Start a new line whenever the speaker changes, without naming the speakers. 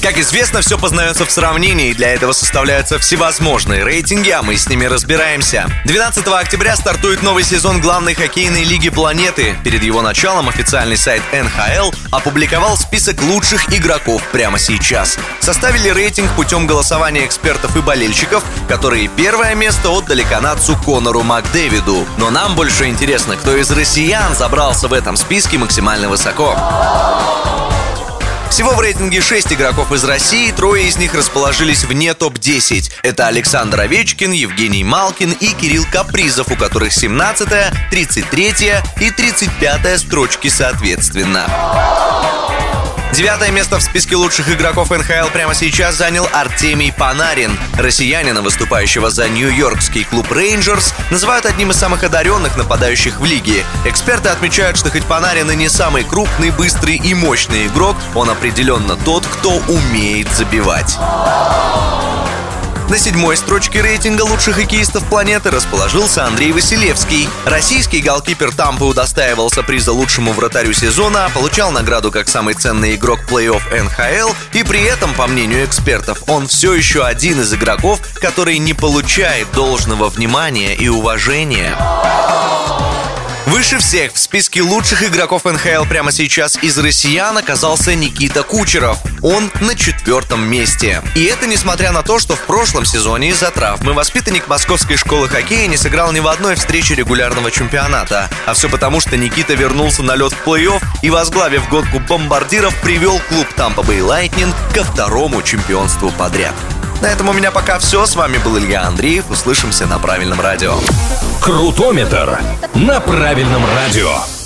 Как известно, все познается в сравнении, и для этого составляются всевозможные рейтинги, а мы с ними разбираемся. 12 октября стартует новый сезон главной хоккейной лиги планеты. Перед его началом официальный сайт НХЛ опубликовал список лучших игроков прямо сейчас. Составили рейтинг путем голосования экспертов и болельщиков, которые первое место отдали канадцу Конору Макдэвиду. Но нам больше интересно, кто из россиян забрался в этом списке максимально высоко. Всего в рейтинге 6 игроков из России, трое из них расположились вне топ-10. Это Александр Овечкин, Евгений Малкин и Кирилл Капризов, у которых 17 33 и 35 строчки соответственно. Девятое место в списке лучших игроков НХЛ прямо сейчас занял Артемий Панарин. Россиянина, выступающего за нью-йоркский клуб Рейнджерс, называют одним из самых одаренных нападающих в лиге. Эксперты отмечают, что хоть Панарин и не самый крупный, быстрый и мощный игрок, он определенно тот, кто умеет забивать. На седьмой строчке рейтинга лучших хоккеистов планеты расположился Андрей Василевский. Российский голкипер Тампы удостаивался приза лучшему вратарю сезона, получал награду как самый ценный игрок плей-офф НХЛ, и при этом, по мнению экспертов, он все еще один из игроков, который не получает должного внимания и уважения. Выше всех в списке лучших игроков НХЛ прямо сейчас из россиян оказался Никита Кучеров. Он на четвертом месте. И это несмотря на то, что в прошлом сезоне из-за травмы воспитанник московской школы хоккея не сыграл ни в одной встрече регулярного чемпионата. А все потому, что Никита вернулся на лед в плей-офф и, возглавив гонку бомбардиров, привел клуб Тампа Бэй Лайтнинг ко второму чемпионству подряд. На этом у меня пока все. С вами был Илья Андреев. Услышимся на правильном радио.
Крутометр на правильном радио.